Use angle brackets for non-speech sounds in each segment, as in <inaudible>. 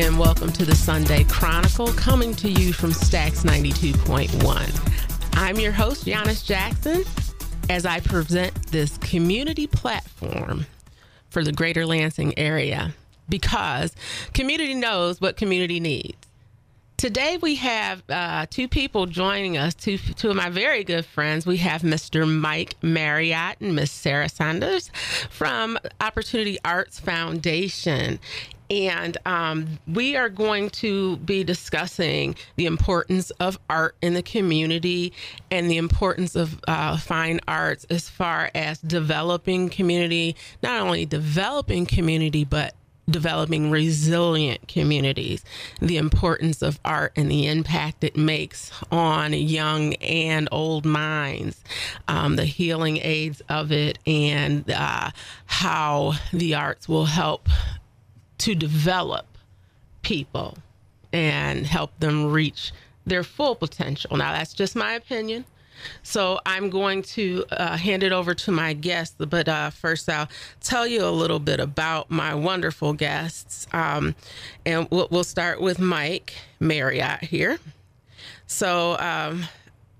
and welcome to the Sunday Chronicle coming to you from Stax 92.1. I'm your host, Giannis Jackson, as I present this community platform for the greater Lansing area because community knows what community needs. Today we have uh, two people joining us, two, two of my very good friends. We have Mr. Mike Marriott and Miss Sarah Sanders from Opportunity Arts Foundation. And um, we are going to be discussing the importance of art in the community and the importance of uh, fine arts as far as developing community, not only developing community, but developing resilient communities, the importance of art and the impact it makes on young and old minds, um, the healing aids of it, and uh, how the arts will help to develop people and help them reach their full potential. Now, that's just my opinion. So I'm going to uh, hand it over to my guests, but uh, first I'll tell you a little bit about my wonderful guests. Um, and we'll, we'll, start with Mike Marriott here. So um,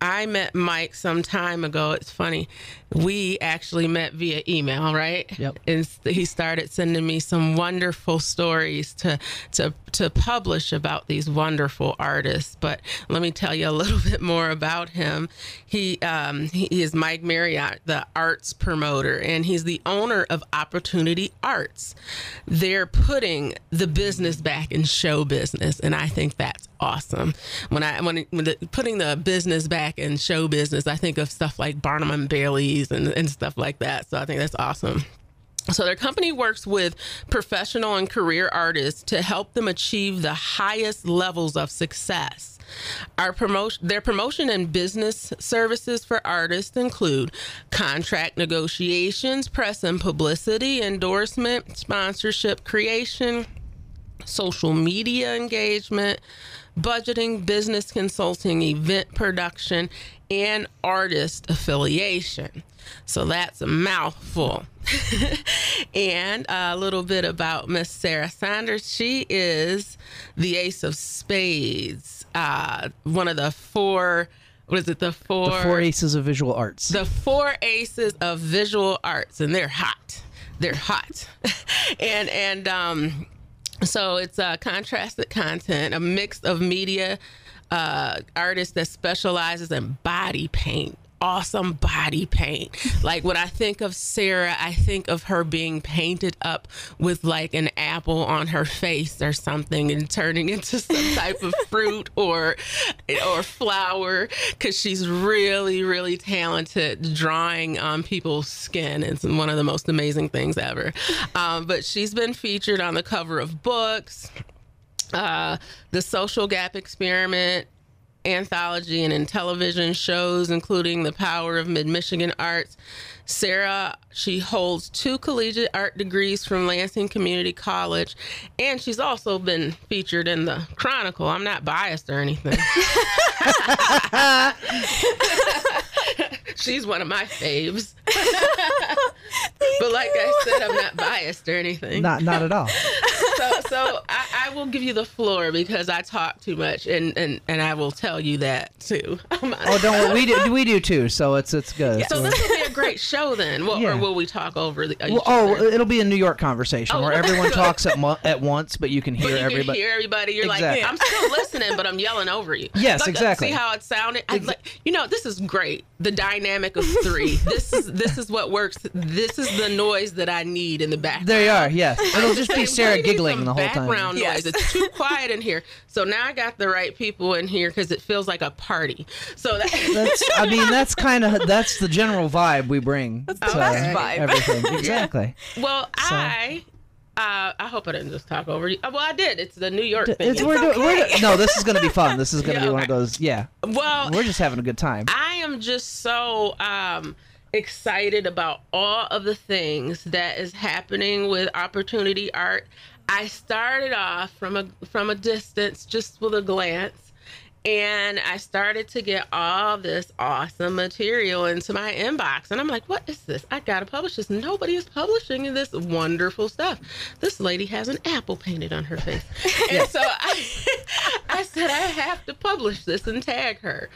I met Mike some time ago. It's funny we actually met via email, right? Yep. And he started sending me some wonderful stories to to to publish about these wonderful artists. But let me tell you a little <laughs> bit more about him. He um, he is Mike Marriott, the arts promoter, and he's the owner of Opportunity Arts. They're putting the business back in show business, and I think that's awesome. When I when, when the, putting the business back in show business, I think of stuff like Barnum and Bailey's and, and stuff like that. So I think that's awesome. So their company works with professional and career artists to help them achieve the highest levels of success. Our promotion, their promotion and business services for artists include contract negotiations, press and publicity, endorsement, sponsorship creation, social media engagement, budgeting, business consulting, event production, and artist affiliation. So that's a mouthful. <laughs> and a little bit about Miss Sarah Sanders. She is the ace of spades, uh, one of the four. What is it? The four. The four aces of visual arts. The four aces of visual arts, and they're hot. They're hot, <laughs> and and um, so it's a contrasted content, a mix of media uh, artist that specializes in body paint awesome body paint. Like when I think of Sarah, I think of her being painted up with like an apple on her face or something and turning <laughs> into some type of fruit or or flower cuz she's really really talented drawing on people's skin. It's one of the most amazing things ever. Um, but she's been featured on the cover of books, uh, the Social Gap Experiment, anthology and in television shows, including The Power of Mid Michigan Arts. Sarah, she holds two collegiate art degrees from Lansing Community College, and she's also been featured in the Chronicle. I'm not biased or anything. <laughs> she's one of my faves. <laughs> but like I said, I'm not biased or anything. Not not at all. so so I, I, will give you the floor because I talk too much, and and, and I will tell you that too. <laughs> Oh, oh, don't we do <laughs> we do too? So it's it's good. Yeah, so this will be great show then. Well, yeah. Or will we talk over the? Uh, well, oh, it'll be a New York conversation oh, where <laughs> everyone talks at mo- at once, but you can hear but you everybody. Can hear everybody. You're exactly. like, I'm still listening, but I'm yelling over you. Yes, like, uh, exactly. See how it sounded? Ex- like, you know, this is great. The dynamic of three. <laughs> this is this is what works. This is the noise that I need in the background. There you are. Yes, it'll just be <laughs> Sarah giggling the whole time. Background noise. Yes. It's too quiet in here. So now I got the right people in here because it feels like a party. So that- that's. I mean, that's kind of that's the general vibe we bring. That's the best vibe. Everything <laughs> exactly. Well, so. I uh, I hope I didn't just talk over you. Uh, well, I did. It's the New York thing. It's, it's we're okay. doing, we're, no, this is going to be fun. This is going <laughs> to yeah, be one of those. Yeah. Well, we're just having a good time. I am just so um, excited about all of the things that is happening with Opportunity Art. I started off from a from a distance, just with a glance, And I started to get all this awesome material into my inbox. And I'm like, what is this? I got to publish this. Nobody is publishing this wonderful stuff. This lady has an apple painted on her face. And <laughs> so I, <laughs> I said, I have to publish this and tag her.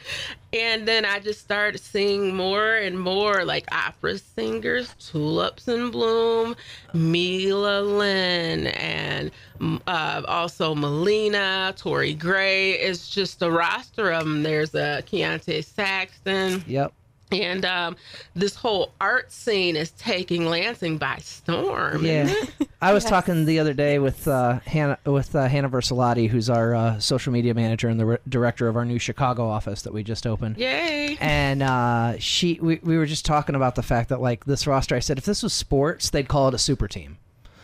And then I just started seeing more and more like opera singers, Tulips in Bloom, Mila Lynn, and uh, also Melina, Tori Gray. It's just a roster of them. There's a uh, Keontae Saxton. Yep. And um, this whole art scene is taking Lansing by storm. Yeah, I was yes. talking the other day with uh, Hannah with uh, Hannah Versalati, who's our uh, social media manager and the re- director of our new Chicago office that we just opened. Yay! And uh, she, we, we were just talking about the fact that like this roster. I said if this was sports, they'd call it a super team.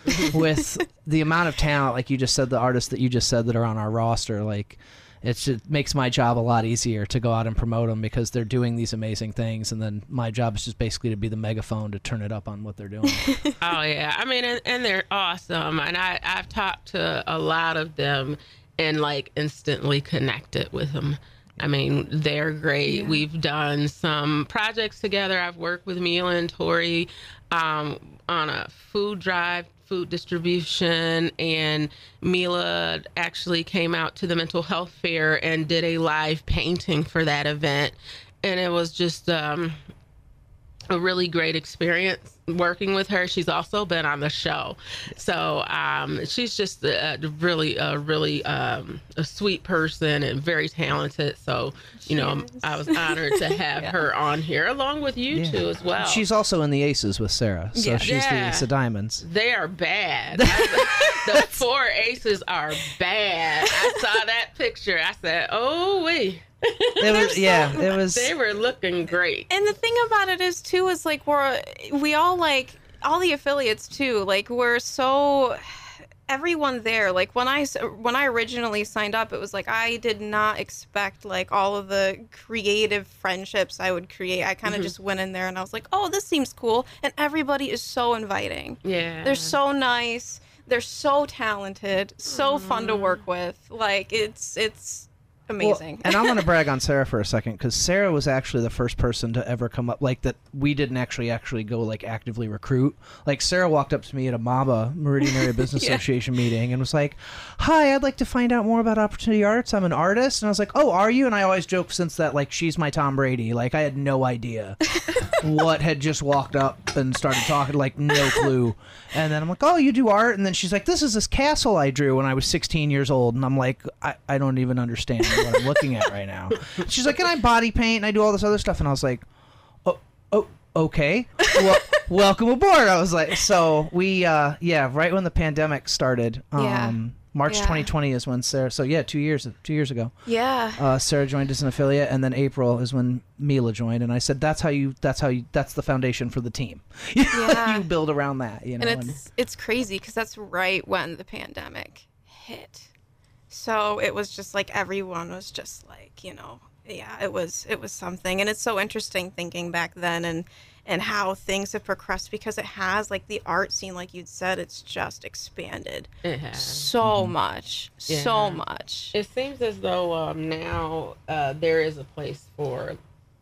<laughs> with the amount of talent, like you just said, the artists that you just said that are on our roster, like it just makes my job a lot easier to go out and promote them because they're doing these amazing things, and then my job is just basically to be the megaphone to turn it up on what they're doing. <laughs> oh yeah, I mean, and, and they're awesome, and I I've talked to a lot of them and like instantly connected with them. I mean, they're great. Yeah. We've done some projects together. I've worked with Mila and Tori um, on a food drive food distribution and Mila actually came out to the mental health fair and did a live painting for that event. And it was just um, a really great experience working with her. She's also been on the show, so um, she's just a, a really, a really um, a sweet person and very talented. So you know, I was honored to have <laughs> yeah. her on here along with you yeah. two as well. She's also in the Aces with Sarah, so yeah. she's the Ace of Diamonds. They are bad. <laughs> the four Aces are bad. I saw that picture. I said, "Oh wait." It was so, yeah it was they were looking great. And the thing about it is too is like we're we all like all the affiliates too like we're so everyone there like when i when i originally signed up it was like i did not expect like all of the creative friendships i would create. I kind of mm-hmm. just went in there and i was like oh this seems cool and everybody is so inviting. Yeah. They're so nice. They're so talented. So mm. fun to work mm. with. Like it's it's amazing. Well, and I'm going <laughs> to brag on Sarah for a second because Sarah was actually the first person to ever come up like that. We didn't actually actually go like actively recruit. Like Sarah walked up to me at a MABA Meridian Area <laughs> Business yeah. Association meeting and was like, "Hi, I'd like to find out more about Opportunity Arts. I'm an artist." And I was like, "Oh, are you?" And I always joke since that like she's my Tom Brady. Like I had no idea <laughs> what had just walked up and started talking. Like no clue. And then I'm like, "Oh, you do art?" And then she's like, "This is this castle I drew when I was 16 years old." And I'm like, "I, I don't even understand." What I'm looking at right now. She's like, and I body paint and I do all this other stuff, and I was like, oh, oh, okay, well, <laughs> welcome aboard. I was like, so we, uh, yeah, right when the pandemic started, um, yeah. March yeah. 2020 is when Sarah. So yeah, two years, two years ago. Yeah. Uh, Sarah joined as an affiliate, and then April is when Mila joined, and I said, "That's how you. That's how you. That's the foundation for the team. <laughs> Yeah. you build around that. You know." And it's and, it's crazy because that's right when the pandemic hit. So it was just like everyone was just like, you know, yeah, it was it was something. And it's so interesting thinking back then and and how things have progressed because it has like the art scene like you'd said it's just expanded it has. so mm-hmm. much yeah. so much it seems as though um, now uh, there is a place for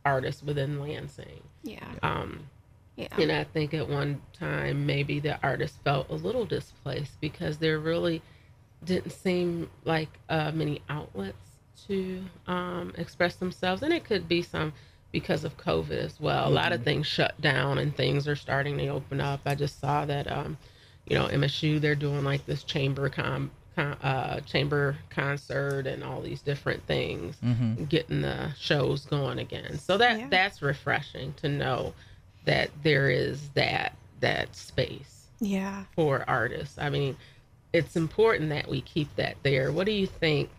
artists within lansing yeah um yeah. and i think at one time maybe the artists felt a little displaced because they're really didn't seem like uh, many outlets to um, express themselves, and it could be some because of COVID as well. Mm-hmm. A lot of mm-hmm. things shut down, and things are starting to open up. I just saw that, um, you know, MSU they're doing like this chamber com, con, uh, chamber concert and all these different things, mm-hmm. getting the shows going again. So that yeah. that's refreshing to know that there is that that space. Yeah. For artists, I mean it's important that we keep that there. What do you think?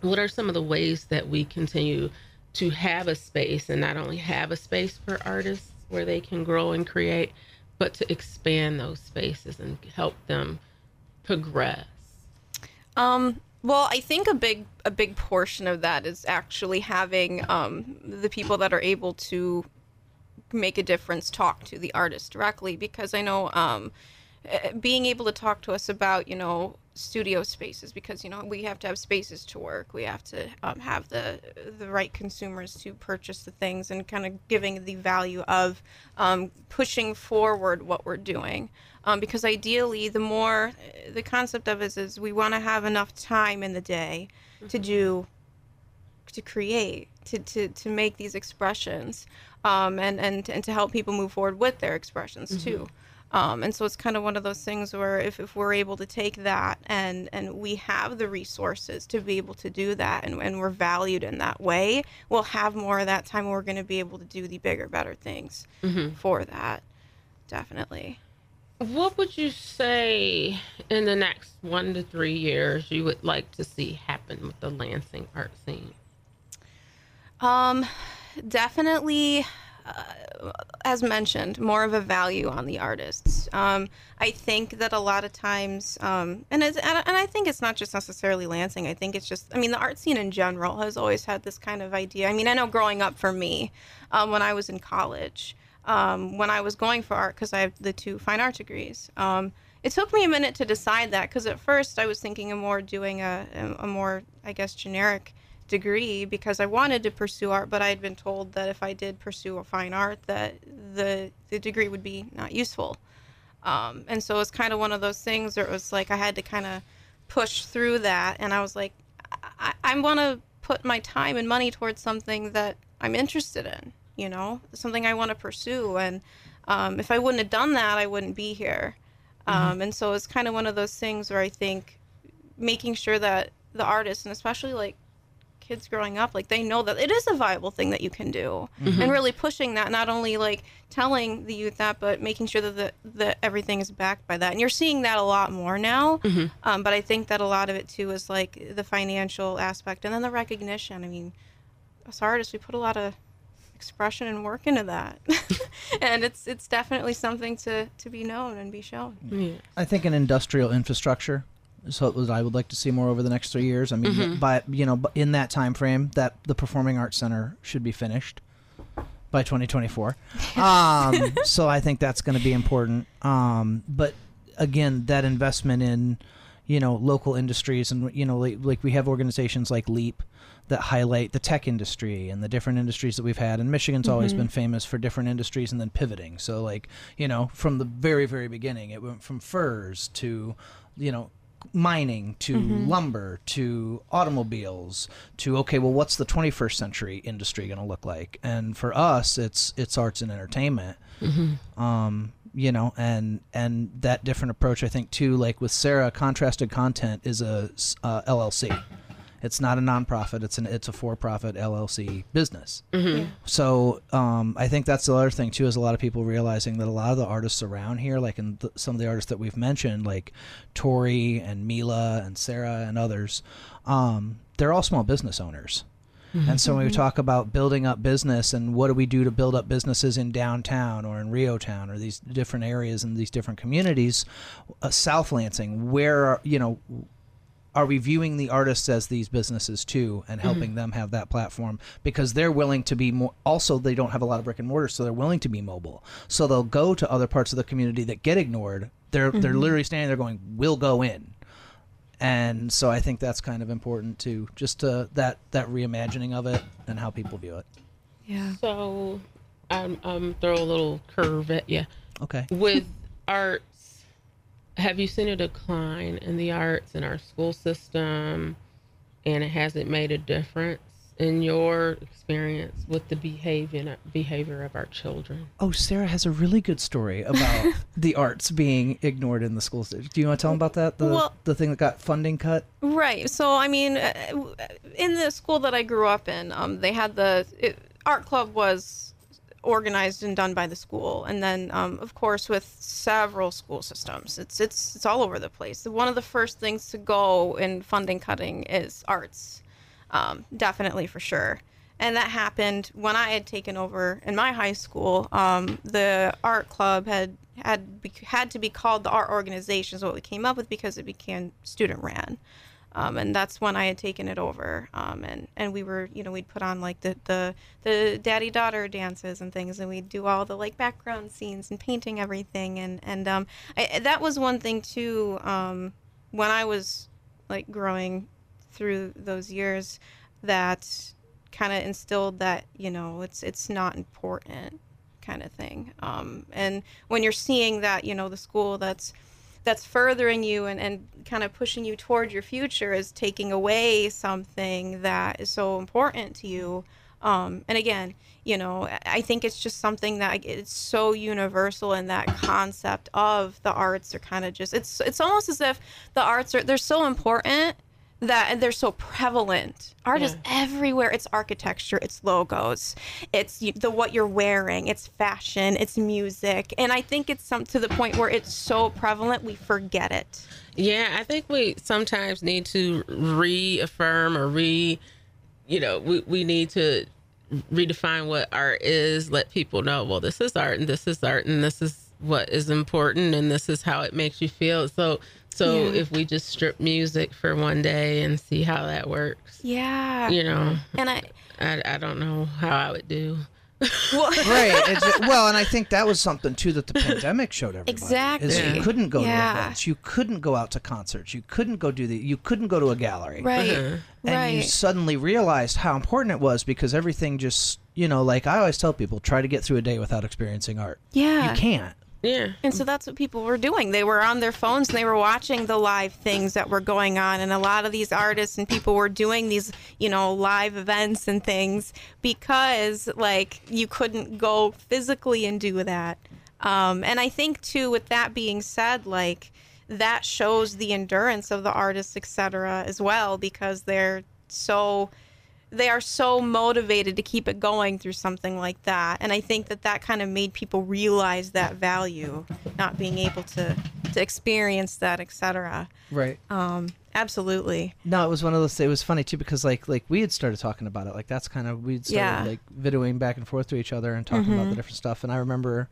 What are some of the ways that we continue to have a space and not only have a space for artists where they can grow and create, but to expand those spaces and help them progress? Um, well, I think a big a big portion of that is actually having um, the people that are able to make a difference talk to the artist directly because I know um, being able to talk to us about you know studio spaces because you know we have to have spaces to work. We have to um, have the the right consumers to purchase the things and kind of giving the value of um, pushing forward what we're doing. Um, because ideally the more the concept of is is we want to have enough time in the day to do to create to, to, to make these expressions um, and, and and to help people move forward with their expressions too um, and so it's kind of one of those things where if, if we're able to take that and and we have the resources to be able to do that and, and we're valued in that way we'll have more of that time we're going to be able to do the bigger better things for that. Definitely. What would you say in the next one to three years you would like to see happen with the Lansing art scene? Um, definitely, uh, as mentioned, more of a value on the artists. Um, I think that a lot of times, um, and and I think it's not just necessarily Lansing. I think it's just, I mean, the art scene in general has always had this kind of idea. I mean, I know growing up for me, um, when I was in college, um, when I was going for art, because I have the two fine art degrees. Um, it took me a minute to decide that because at first I was thinking of more doing a, a more, I guess, generic degree because I wanted to pursue art, but I had been told that if I did pursue a fine art, that the the degree would be not useful. Um, and so it was kind of one of those things where it was like I had to kind of push through that, and I was like, I, I want to put my time and money towards something that I'm interested in, you know, something I want to pursue. And um, if I wouldn't have done that, I wouldn't be here. Um, and so it's kind of one of those things where I think making sure that the artists, and especially like kids growing up like they know that it is a viable thing that you can do. And really pushing that not only like telling the youth that but making sure that the, that everything is backed by that. And you're seeing that a lot more now. Um, but i think that a lot of it too is like the financial aspect and then the recognition. I mean as artists we put a lot of expression and work into that. <laughs> And it's it's definitely something to to be known and be shown. Yeah. I think an industrial infrastructure is what I would like to see more over the next three years. I mean, by you know, in that time frame, that the Performing Arts Center should be finished by 2024. <laughs> Um, so I think that's going to be important. Um, but again, that investment in you know local industries and you know like, like we have organizations like Leap that highlight the tech industry and the different industries that we've had and Michigan's always been famous for different industries and then pivoting so like you know from the very very beginning it went from furs to you know mining to lumber to automobiles to okay well what's the 21st century industry going to look like? And for us it's it's arts and entertainment. Um you know and and that different approach i think too like with sarah contrasted content is a uh, llc it's not a nonprofit. It's an it's a for-profit llc business. Yeah. so um, I think that's the other thing too is a lot of people realizing that a lot of the artists around here, like in th- some of the artists that we've mentioned, like Tori and Mila and Sarah and others, um, they're all small business owners. And so when we talk about building up business and what do we do to build up businesses in downtown or in REO Town or these different areas and these different communities, uh, South Lansing, where are, you know are we viewing the artists as these businesses too and helping them have that platform? Because they're willing to be more also they don't have a lot of brick and mortar so they're willing to be mobile. So they'll go to other parts of the community that get ignored. They're they're literally standing there going we'll go in. And so i think that's kind of important too just to that that reimagining of it and how people view it. Yeah. So, I'm um throw a little curve at you okay. With <laughs> arts. Have you seen a decline in the arts in our school system, and it hasn't made a difference in your experience with the behavior behavior of our children? oh sarah has a really good story about <laughs> the arts being ignored in the schools do you want to tell them about that the, Well- the thing that got funding cut Right. So, I mean, uh, in the school that I grew up in, um, they had the it, art club was organized and done by the school, and then, um, of course, with several school systems, it's it's it's all over the place. One of the first things to go in funding cutting is arts, um, definitely for sure. And that happened when I had taken over in my high school. Um, the art club had had had to be called the art organization, is what we came up with because it became student ran. Um, and that's when I had taken it over. Um, and, and we were, you know, we'd put on like the, the, the daddy daughter dances and things, and we'd do all the like background scenes and painting everything. And, and um, I, that was one thing too, um, when I was like growing through those years that kind of instilled that, you know, it's, it's not important kind of thing. Um, and when you're seeing that, you know, the school that's, that's furthering you and, and kind of pushing you toward your future is taking away something that is so important to you. Um, and again, you know, I think it's just something that it's so universal in that concept of the arts are kind of just it's it's almost as if the arts are they're so important that and they're so prevalent. Art yeah. is everywhere. It's architecture, it's logos, it's the what you're wearing, it's fashion, it's music, and I think it's some to the point where it's so prevalent we forget it. Yeah, I think we sometimes need to reaffirm or re, you know, we we need to redefine what art is. Let people know, well, this is art, and this is art, and this is what is important, and this is how it makes you feel. So so yeah. if we just strip music for one day and see how that works. Yeah. You know. And I I, I don't know how I would do. Well, <laughs> right. It's, well, and I think that was something too that the pandemic showed everybody. Exactly. Is yeah. you couldn't go yeah. to events, you couldn't go out to concerts, you couldn't go do the, you couldn't go to a gallery. Right. Uh-huh. And right. you suddenly realized how important it was because everything just, you know, like I always tell people, try to get through a day without experiencing art. Yeah. You can't. Yeah. And so that's what people were doing. They were on their phones and they were watching the live things that were going on. And a lot of these artists and people were doing these, you know, live events and things because, like, you couldn't go physically and do that. Um, and I think, too, with that being said, like, that shows the endurance of the artists, etc., as well, because they're so they are so motivated to keep it going through something like that and i think that that kind of made people realize that value not being able to to experience that etc right um absolutely no it was one of those it was funny too because like like we had started talking about it like that's kind of we'd started yeah. like videoing back and forth to each other and talking mm-hmm. about the different stuff and i remember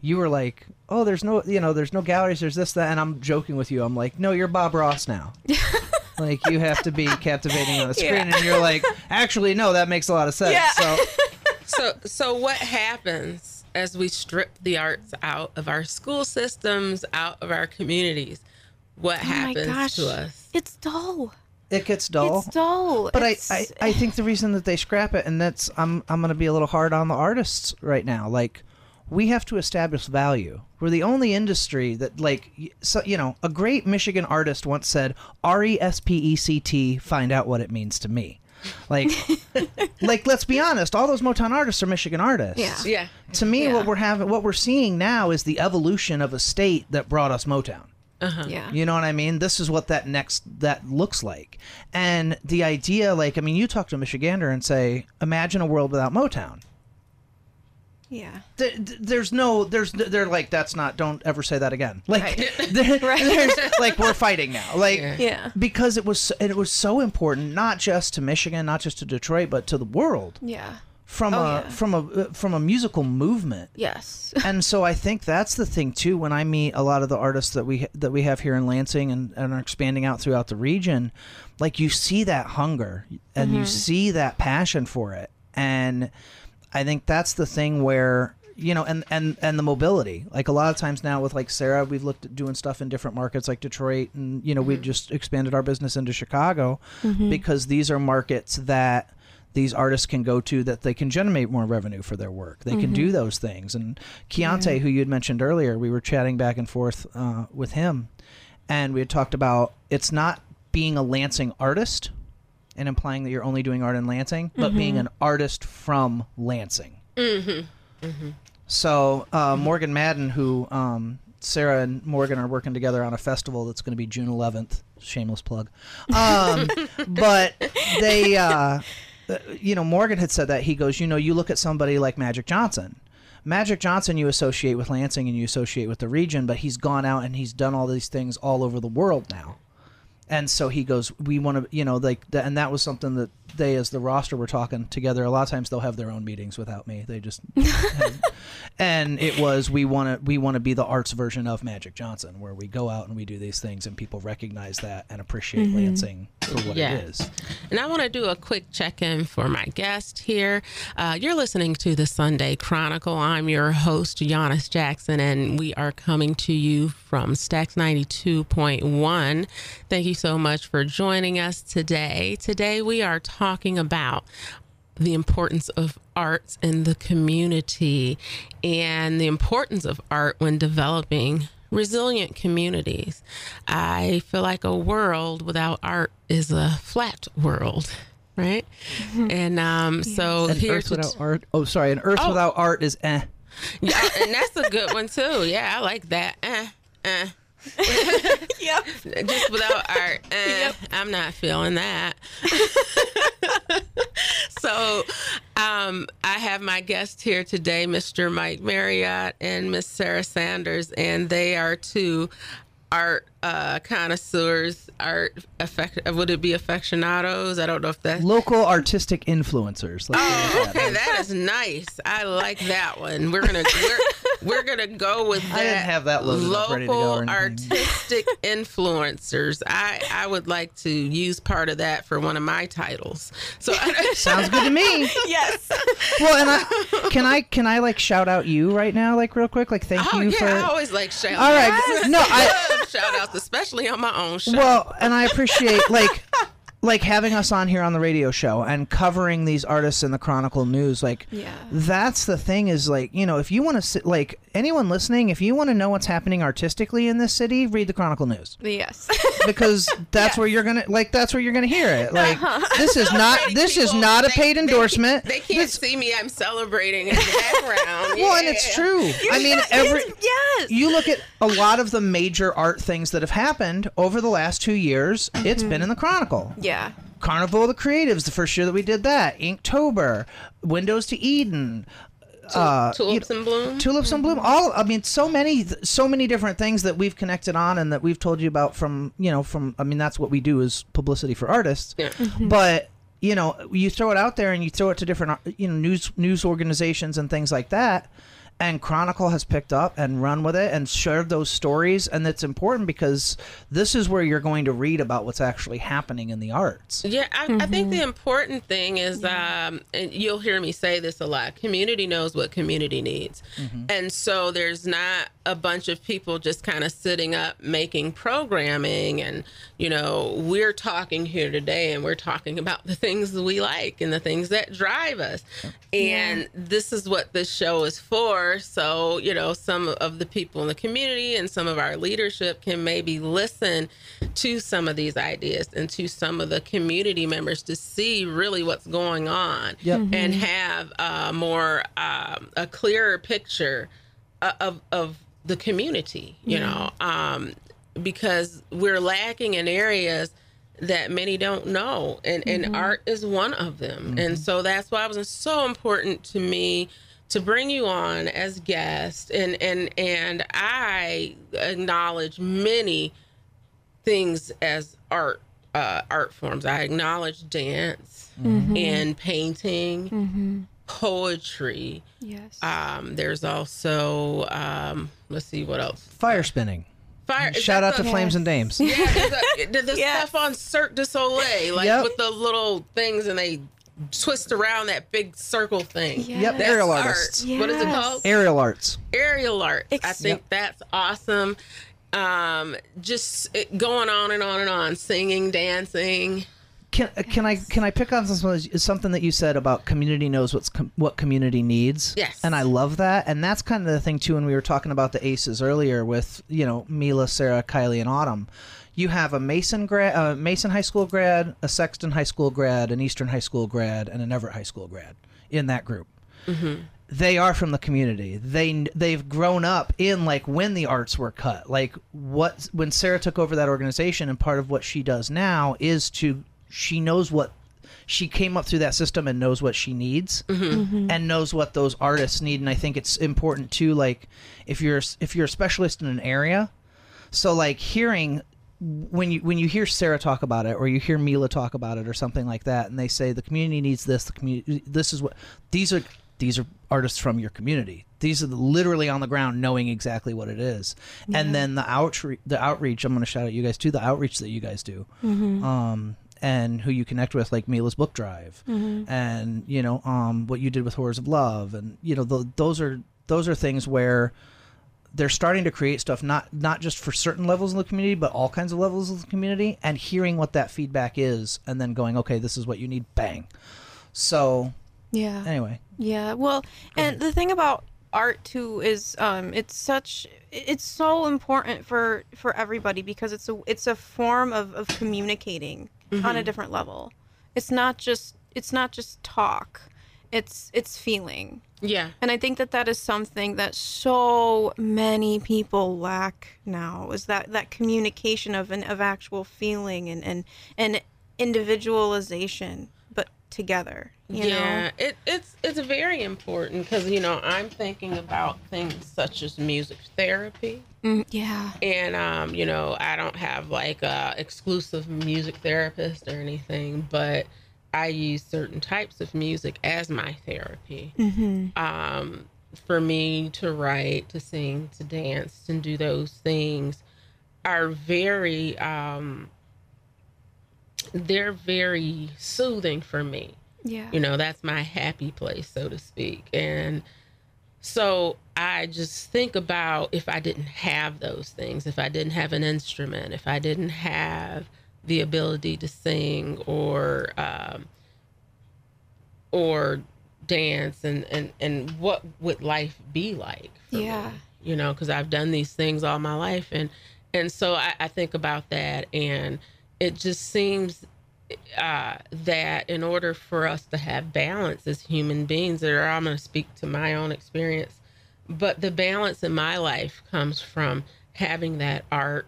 you were like, "Oh, there's no, you know, there's no galleries, there's this, that," and I'm joking with you. I'm like, "No, you're Bob Ross now." <laughs> like you have to be captivating on the <laughs> screen, yeah. and you're like, actually, no, that makes a lot of sense. Yeah. So, <laughs> so, so what happens as we strip the arts out of our school systems, out of our communities? What oh happens to us? It's dull. It gets dull. It's dull. But it's... I, I, I think the reason that they scrap it, and that's I'm I'm gonna be a little hard on the artists right now. Like we have to establish value. We're the only industry that, like, so, you know, a great Michigan artist once said, R E S P E C T, find out what it means to me. Like, <laughs> like, let's be honest, all those Motown artists are Michigan artists. Yeah. Yeah. To me, yeah. what we're having, what we're seeing now is the evolution of a state that brought us Motown. Uh-huh. Yeah. You know what I mean? This is what that next that looks like. And the idea like I mean you talk to a Michigander and say imagine a world without Motown. Yeah. there's no, there's, they're like, that's not, don't ever say that again. Like, right. <laughs> <laughs> there, right. there's, like, we're fighting now. Like, yeah. because it was, it was so important, not just to Michigan, not just to Detroit, but to the world. Yeah. From oh, a yeah. from a uh, from a musical movement. Yes. <laughs> and so I think that's the thing too. When I meet a lot of the artists that we that we have here in Lansing and, and are expanding out throughout the region, like you see that hunger and mm-hmm. you see that passion for it, and I think that's the thing where you know and and and the mobility like a lot of times now with like sarah we've looked at doing stuff in different markets like detroit and you know mm-hmm. we just expanded our business into chicago mm-hmm. because these are markets that these artists can go to that they can generate more revenue for their work they mm-hmm. can do mm-hmm. those things and Keontae, yeah. who you had mentioned earlier we were chatting back and forth uh, with him and we had talked about it's not being a lansing artist and implying that you're only doing art in Lansing, but mm-hmm. being an artist from Lansing. Mm-hmm. Mm-hmm. So uh, Morgan Madden, who um, Sarah and Morgan are working together on a festival that's going to be June 11th. Shameless plug. Um, <laughs> but they, uh, uh, you know, Morgan had said that he goes, you know, you look at somebody like Magic Johnson. Magic Johnson you associate with Lansing and you associate with the region, but he's gone out and he's done all these things all over the world now and so he goes we want to you know like and that was something that they as the roster were talking together. A lot of times they'll have their own meetings without me. They just <laughs> and it was we want to we want to be the arts version of Magic Johnson, where we go out and we do these things, and people recognize that and appreciate Lansing for what Yeah. it is. And I want to do a quick check in for my guest here. Uh, you're listening to the Sunday Chronicle. I'm your host, Giannis Jackson, and we are coming to you from Stax 92.1. Thank you so much for joining us today. Today, we are talking about the importance of arts in the community and the importance of art when developing resilient communities. I feel like a world without art is a flat world, right? <laughs> And um, so An here Earth to without art. Oh, sorry. An Earth Oh. without art is eh. yeah, and that's a good one too. Yeah, I like that. Eh, eh. <laughs> Yep. just without art. <laughs> Eh, I'm not feeling that. <laughs> so, um, I have my guest here today, Mr. Mike Marriott and Miss Sarah Sanders, and they are two art uh, connoisseurs, art affect. Would it be aficionados? I don't know if that's. Local artistic influencers. Let's Oh, that. okay, that is nice. I like that one. We're gonna we're, we're gonna go with that. I didn't have that local ready to go artistic <laughs> influencers. I I would like to use part of that for one of my titles. So <laughs> Sounds good to me. <laughs> Yes. Well, and I can I can I like shout out you right now, like real quick, like thank oh you yeah, for. I always like shout. All right, no, I shout outs, especially on my own show. well, and I appreciate like like having us on here on the radio show and covering these artists in the Chronicle News. Like, Yeah. that's the thing is like you know if you want to sit like anyone listening, if you want to know what's happening artistically in this city, read the Chronicle News Yes. <laughs> because that's where you're gonna like that's where you're gonna hear it. Like uh-huh. this is <laughs> not this is not a paid they- endorsement. They, can't see me. I'm celebrating in the background. <laughs> Well, and it's Yeah. true. I mean, every yes. you look at a lot of the major art things that have happened over the last two years. It's mm-hmm. been in the Chronicle. yeah. Carnival of the Creatives, the first year that we did that. Inktober, Windows to Eden. Uh, Tulips and bloom. Tulips and Bloom, all I mean, so many, so many different things that we've connected on and that we've told you about from, you know, from. I mean, that's what we do is publicity for artists. Yeah. But you know, you throw it out there and you throw it to different, you know, news news organizations and things like that. And Chronicle has picked up and run with it and shared those stories, and it's important because this is where you're going to read about what's actually happening in the arts. Yeah, I, I think the important thing is, um, and you'll hear me say this a lot community knows what community needs. And so there's not a bunch of people just kind of sitting up making programming. And, you know, we're talking here today and we're talking about the things that we like and the things that drive us. And this is what this show is for. So, you know, some of the people in the community and some of our leadership can maybe listen to some of these ideas and to some of the community members to see really what's going on Yep. Mhm. and have a more um, a clearer picture of of the community you know um, because we're lacking in areas that many don't know and and art is one of them. And so that's why it was so important to me to bring you on as guest and and and I acknowledge many things as art uh, art forms. I acknowledge dance and painting, poetry. Yes. Um, there's also um, let's see what else. Fire spinning. Fire. Shout that out to the- Flames and Dames. Yeah, there's the, the <laughs> Yes. stuff on Cirque du Soleil, like Yep. with the little things, and they twist around that big circle thing. Yes. Yep, That's aerial art. artists. What is it called? Aerial arts. aerial art. I think Yep. that's awesome. Um, just it, going on and on and on, singing, dancing. Can uh, can I can I pick on something uh, something that you said about community knows what's com- what community needs? Yes. and I love that, and that's kind of the thing too. When we were talking about the aces earlier with you know Mila, Sarah, Kylie, and Autumn, you have a Mason grad, a Mason High School grad, a Sexton High School grad, an Eastern High School grad, and an Everett High School grad in that group. Mm-hmm. They are from the community. They they've grown up in like when the arts were cut. Like what when Sarah took over that organization, and part of what she does now is to she knows what she came up through that system and knows what she needs mm-hmm. Mm-hmm. and knows what those artists need and i think it's important too like if you're if you're a specialist in an area so like hearing when you when you hear Sarah talk about it or you hear Mila talk about it or something like that and they say the community needs this the community this is what these are these are artists from your community. These are the, literally on the ground knowing exactly what it is. And then the outreach the outreach I'm going to shout out you guys too the outreach that you guys do um and who you connect with like Mila's book drive and you know um what you did with Horrors of Love and you know th those are those are things where they're starting to create stuff not not just for certain levels of the community but all kinds of levels of the community and hearing what that feedback is and then going okay this is what you need bang so Yeah. anyway Yeah, well, and the thing about art too is um it's such it's so important for for everybody because it's a it's a form of of communicating on a different level. It's not just it's not just talk. It's it's feeling. Yeah. And I think that that is something that so many people lack now is that that communication of an of actual feeling and and and individualization but together, you know. yeah, it, it's it's very important because you know I'm thinking about things such as music therapy, Mm, yeah. and um, you know I don't have like a exclusive music therapist or anything, but I use certain types of music as my therapy. Mhm. Um, for me to write, to sing, to dance, and do those things are very um, they're very soothing for me Yeah. you know that's my happy place so to speak and so i just think about if i didn't have those things if i didn't have an instrument if i didn't have the ability to sing or um, or dance and and and what would life be like for me? Yeah. you know because i've done these things all my life and and so I, I think about that and it just seems uh, that in order for us to have balance as human beings, or I'm going to speak to my own experience, but the balance in my life comes from having that art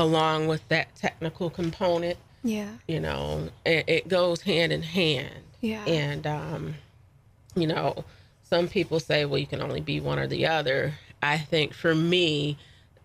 along with that technical component. Yeah. You know, it, it goes hand in hand. Yeah. And, um, you know, some people say, well, you can only be one or the other. I think for me,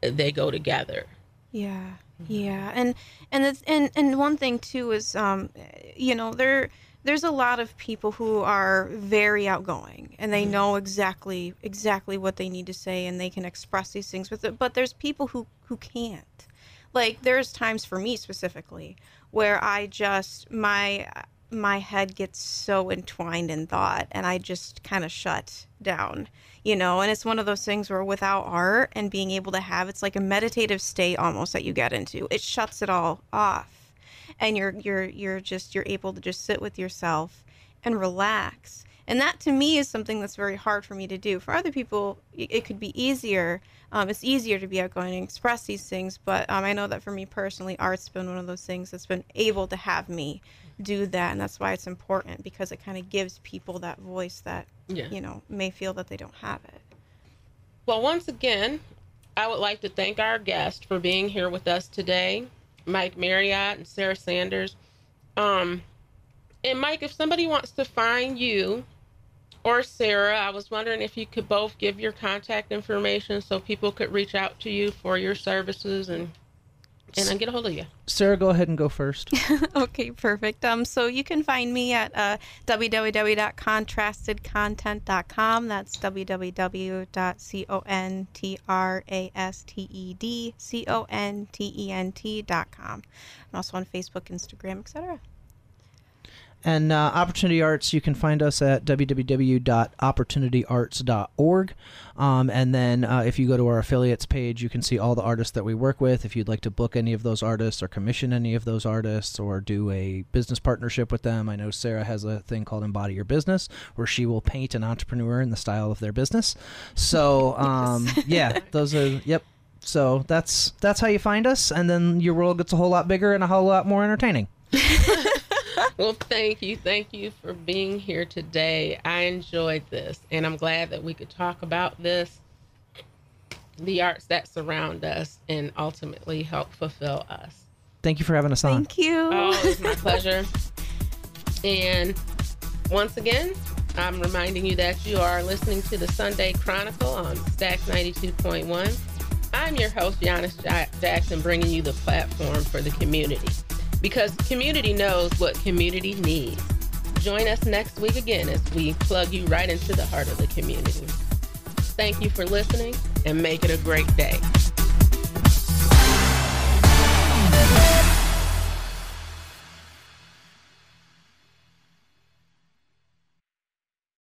they go together. Yeah. Yeah. And and it's, and and one thing too is um you know, there there's a lot of people who are very outgoing and they know exactly exactly what they need to say and they can express these things with it, but there's people who who can't. Like there's times for me specifically where I just my my head gets so entwined in thought and I just kind of shut down, you know. And it's one of those things where without art and being able to have it's like a meditative state almost that you get into. It shuts it all off, and you're you're you're just you're able to just sit with yourself and relax. And that to me is something that's very hard for me to do. For other people, it could be easier. Um, it's easier to be outgoing and express these things. But um, I know that for me personally, art's been one of those things that's been able to have me do that. And that's why it's important because it kind of gives people that voice that, Yeah. you know, may feel that they don't have it. Well, once again, I would like to thank our guest for being here with us today, Mike Marriott and Sarah Sanders. Um, and Mike, if somebody wants to find you or Sarah, I was wondering if you could both give your contact information so people could reach out to you for your services and and then get a hold of you. sarah go ahead and go first <laughs> okay, perfect. Um, so you can find me at uh, www.contrastedcontent.com. That's www.contrastedcontent.com. I'm also on Facebook, Instagram, etc. And uh, Opportunity Arts, you can find us at www.opportunityarts.org. Um, and then uh, if you go to our affiliates page, you can see all the artists that we work with. If you'd like to book any of those artists or commission any of those artists or do a business partnership with them, I know Sarah has a thing called Embody Your Business where she will paint an entrepreneur in the style of their business. So, <laughs> um, yeah, those are, yep. So that's that's how you find us, and then your world gets a whole lot bigger and a whole lot more entertaining. <laughs> <laughs> Well, thank you. Thank you for being here today. I enjoyed this, and I'm glad that we could talk about this, the arts that surround us, and ultimately help fulfill us. Thank you for having us on. Thank you. Oh, it's my <laughs> pleasure. And once again, I'm reminding you that you are listening to the Sunday Chronicle on Stax 92.1. I'm your host, Giannis Jackson, bringing you the platform for the community because community knows what community needs. Join us next week again as we plug you right into the heart of the community. Thank you for listening and make it a great day.